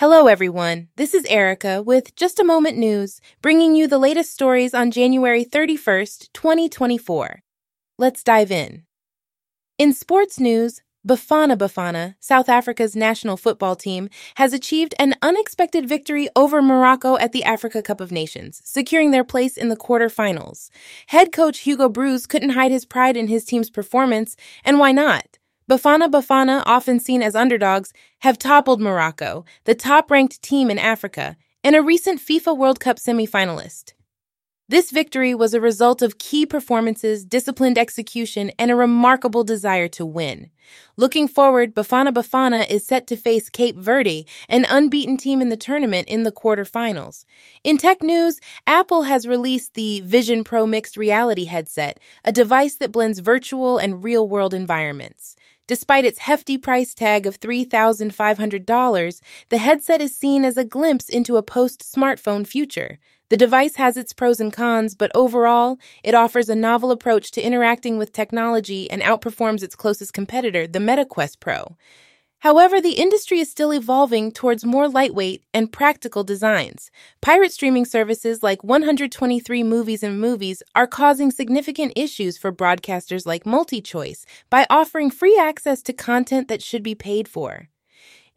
Hello, everyone. This is Erica with Just a Moment News, bringing you the latest stories on January 31st, 2024. Let's dive in. In sports news, Bafana Bafana, South Africa's national football team, has achieved an unexpected victory over Morocco at the Africa Cup of Nations, securing their place in the quarterfinals. Head coach Hugo Broos couldn't hide his pride in his team's performance, and why not? Bafana Bafana, often seen as underdogs, have toppled Morocco, the top ranked team in Africa, and a recent FIFA World Cup semifinalist. This victory was a result of key performances, disciplined execution, and a remarkable desire to win. Looking forward, Bafana Bafana is set to face Cape Verde, an unbeaten team in the tournament in the quarterfinals. In tech news, Apple has released the Vision Pro Mixed Reality headset, a device that blends virtual and real world environments. Despite its hefty price tag of $3,500, the headset is seen as a glimpse into a post smartphone future. The device has its pros and cons, but overall, it offers a novel approach to interacting with technology and outperforms its closest competitor, the MetaQuest Pro. However, the industry is still evolving towards more lightweight and practical designs. Pirate streaming services like 123 Movies and Movies are causing significant issues for broadcasters like MultiChoice by offering free access to content that should be paid for.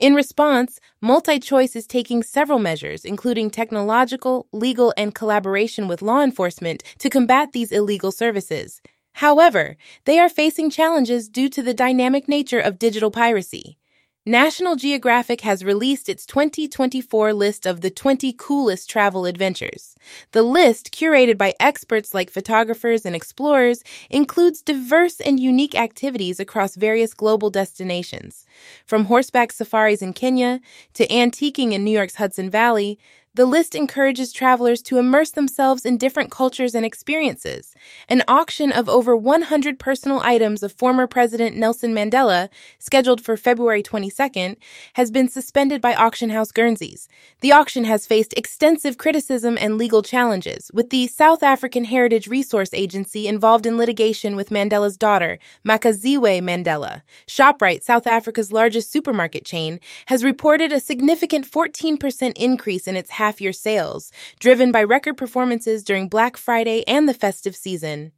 In response, MultiChoice is taking several measures, including technological, legal, and collaboration with law enforcement to combat these illegal services. However, they are facing challenges due to the dynamic nature of digital piracy. National Geographic has released its 2024 list of the 20 coolest travel adventures. The list, curated by experts like photographers and explorers, includes diverse and unique activities across various global destinations. From horseback safaris in Kenya to antiquing in New York's Hudson Valley, the list encourages travelers to immerse themselves in different cultures and experiences. An auction of over 100 personal items of former President Nelson Mandela, scheduled for February 22nd, has been suspended by Auction House Guernsey's. The auction has faced extensive criticism and legal challenges, with the South African Heritage Resource Agency involved in litigation with Mandela's daughter, Makaziwe Mandela. Shoprite, South Africa's largest supermarket chain, has reported a significant 14% increase in its half year sales, driven by record performances during Black Friday and the festive season.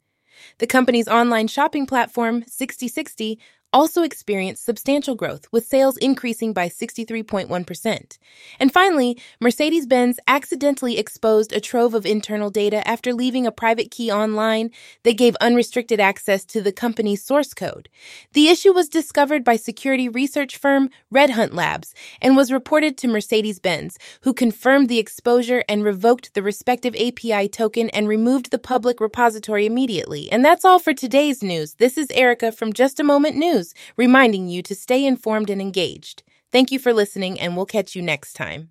The company's online shopping platform, Sixty60, also experienced substantial growth, with sales increasing by 63.1%. And finally, Mercedes Benz accidentally exposed a trove of internal data after leaving a private key online that gave unrestricted access to the company's source code. The issue was discovered by security research firm Red Hunt Labs and was reported to Mercedes Benz, who confirmed the exposure and revoked the respective API token and removed the public repository immediately. And that's all for today's news. This is Erica from Just a Moment News news, reminding you to stay informed and engaged. Thank you for listening, and we'll catch you next time.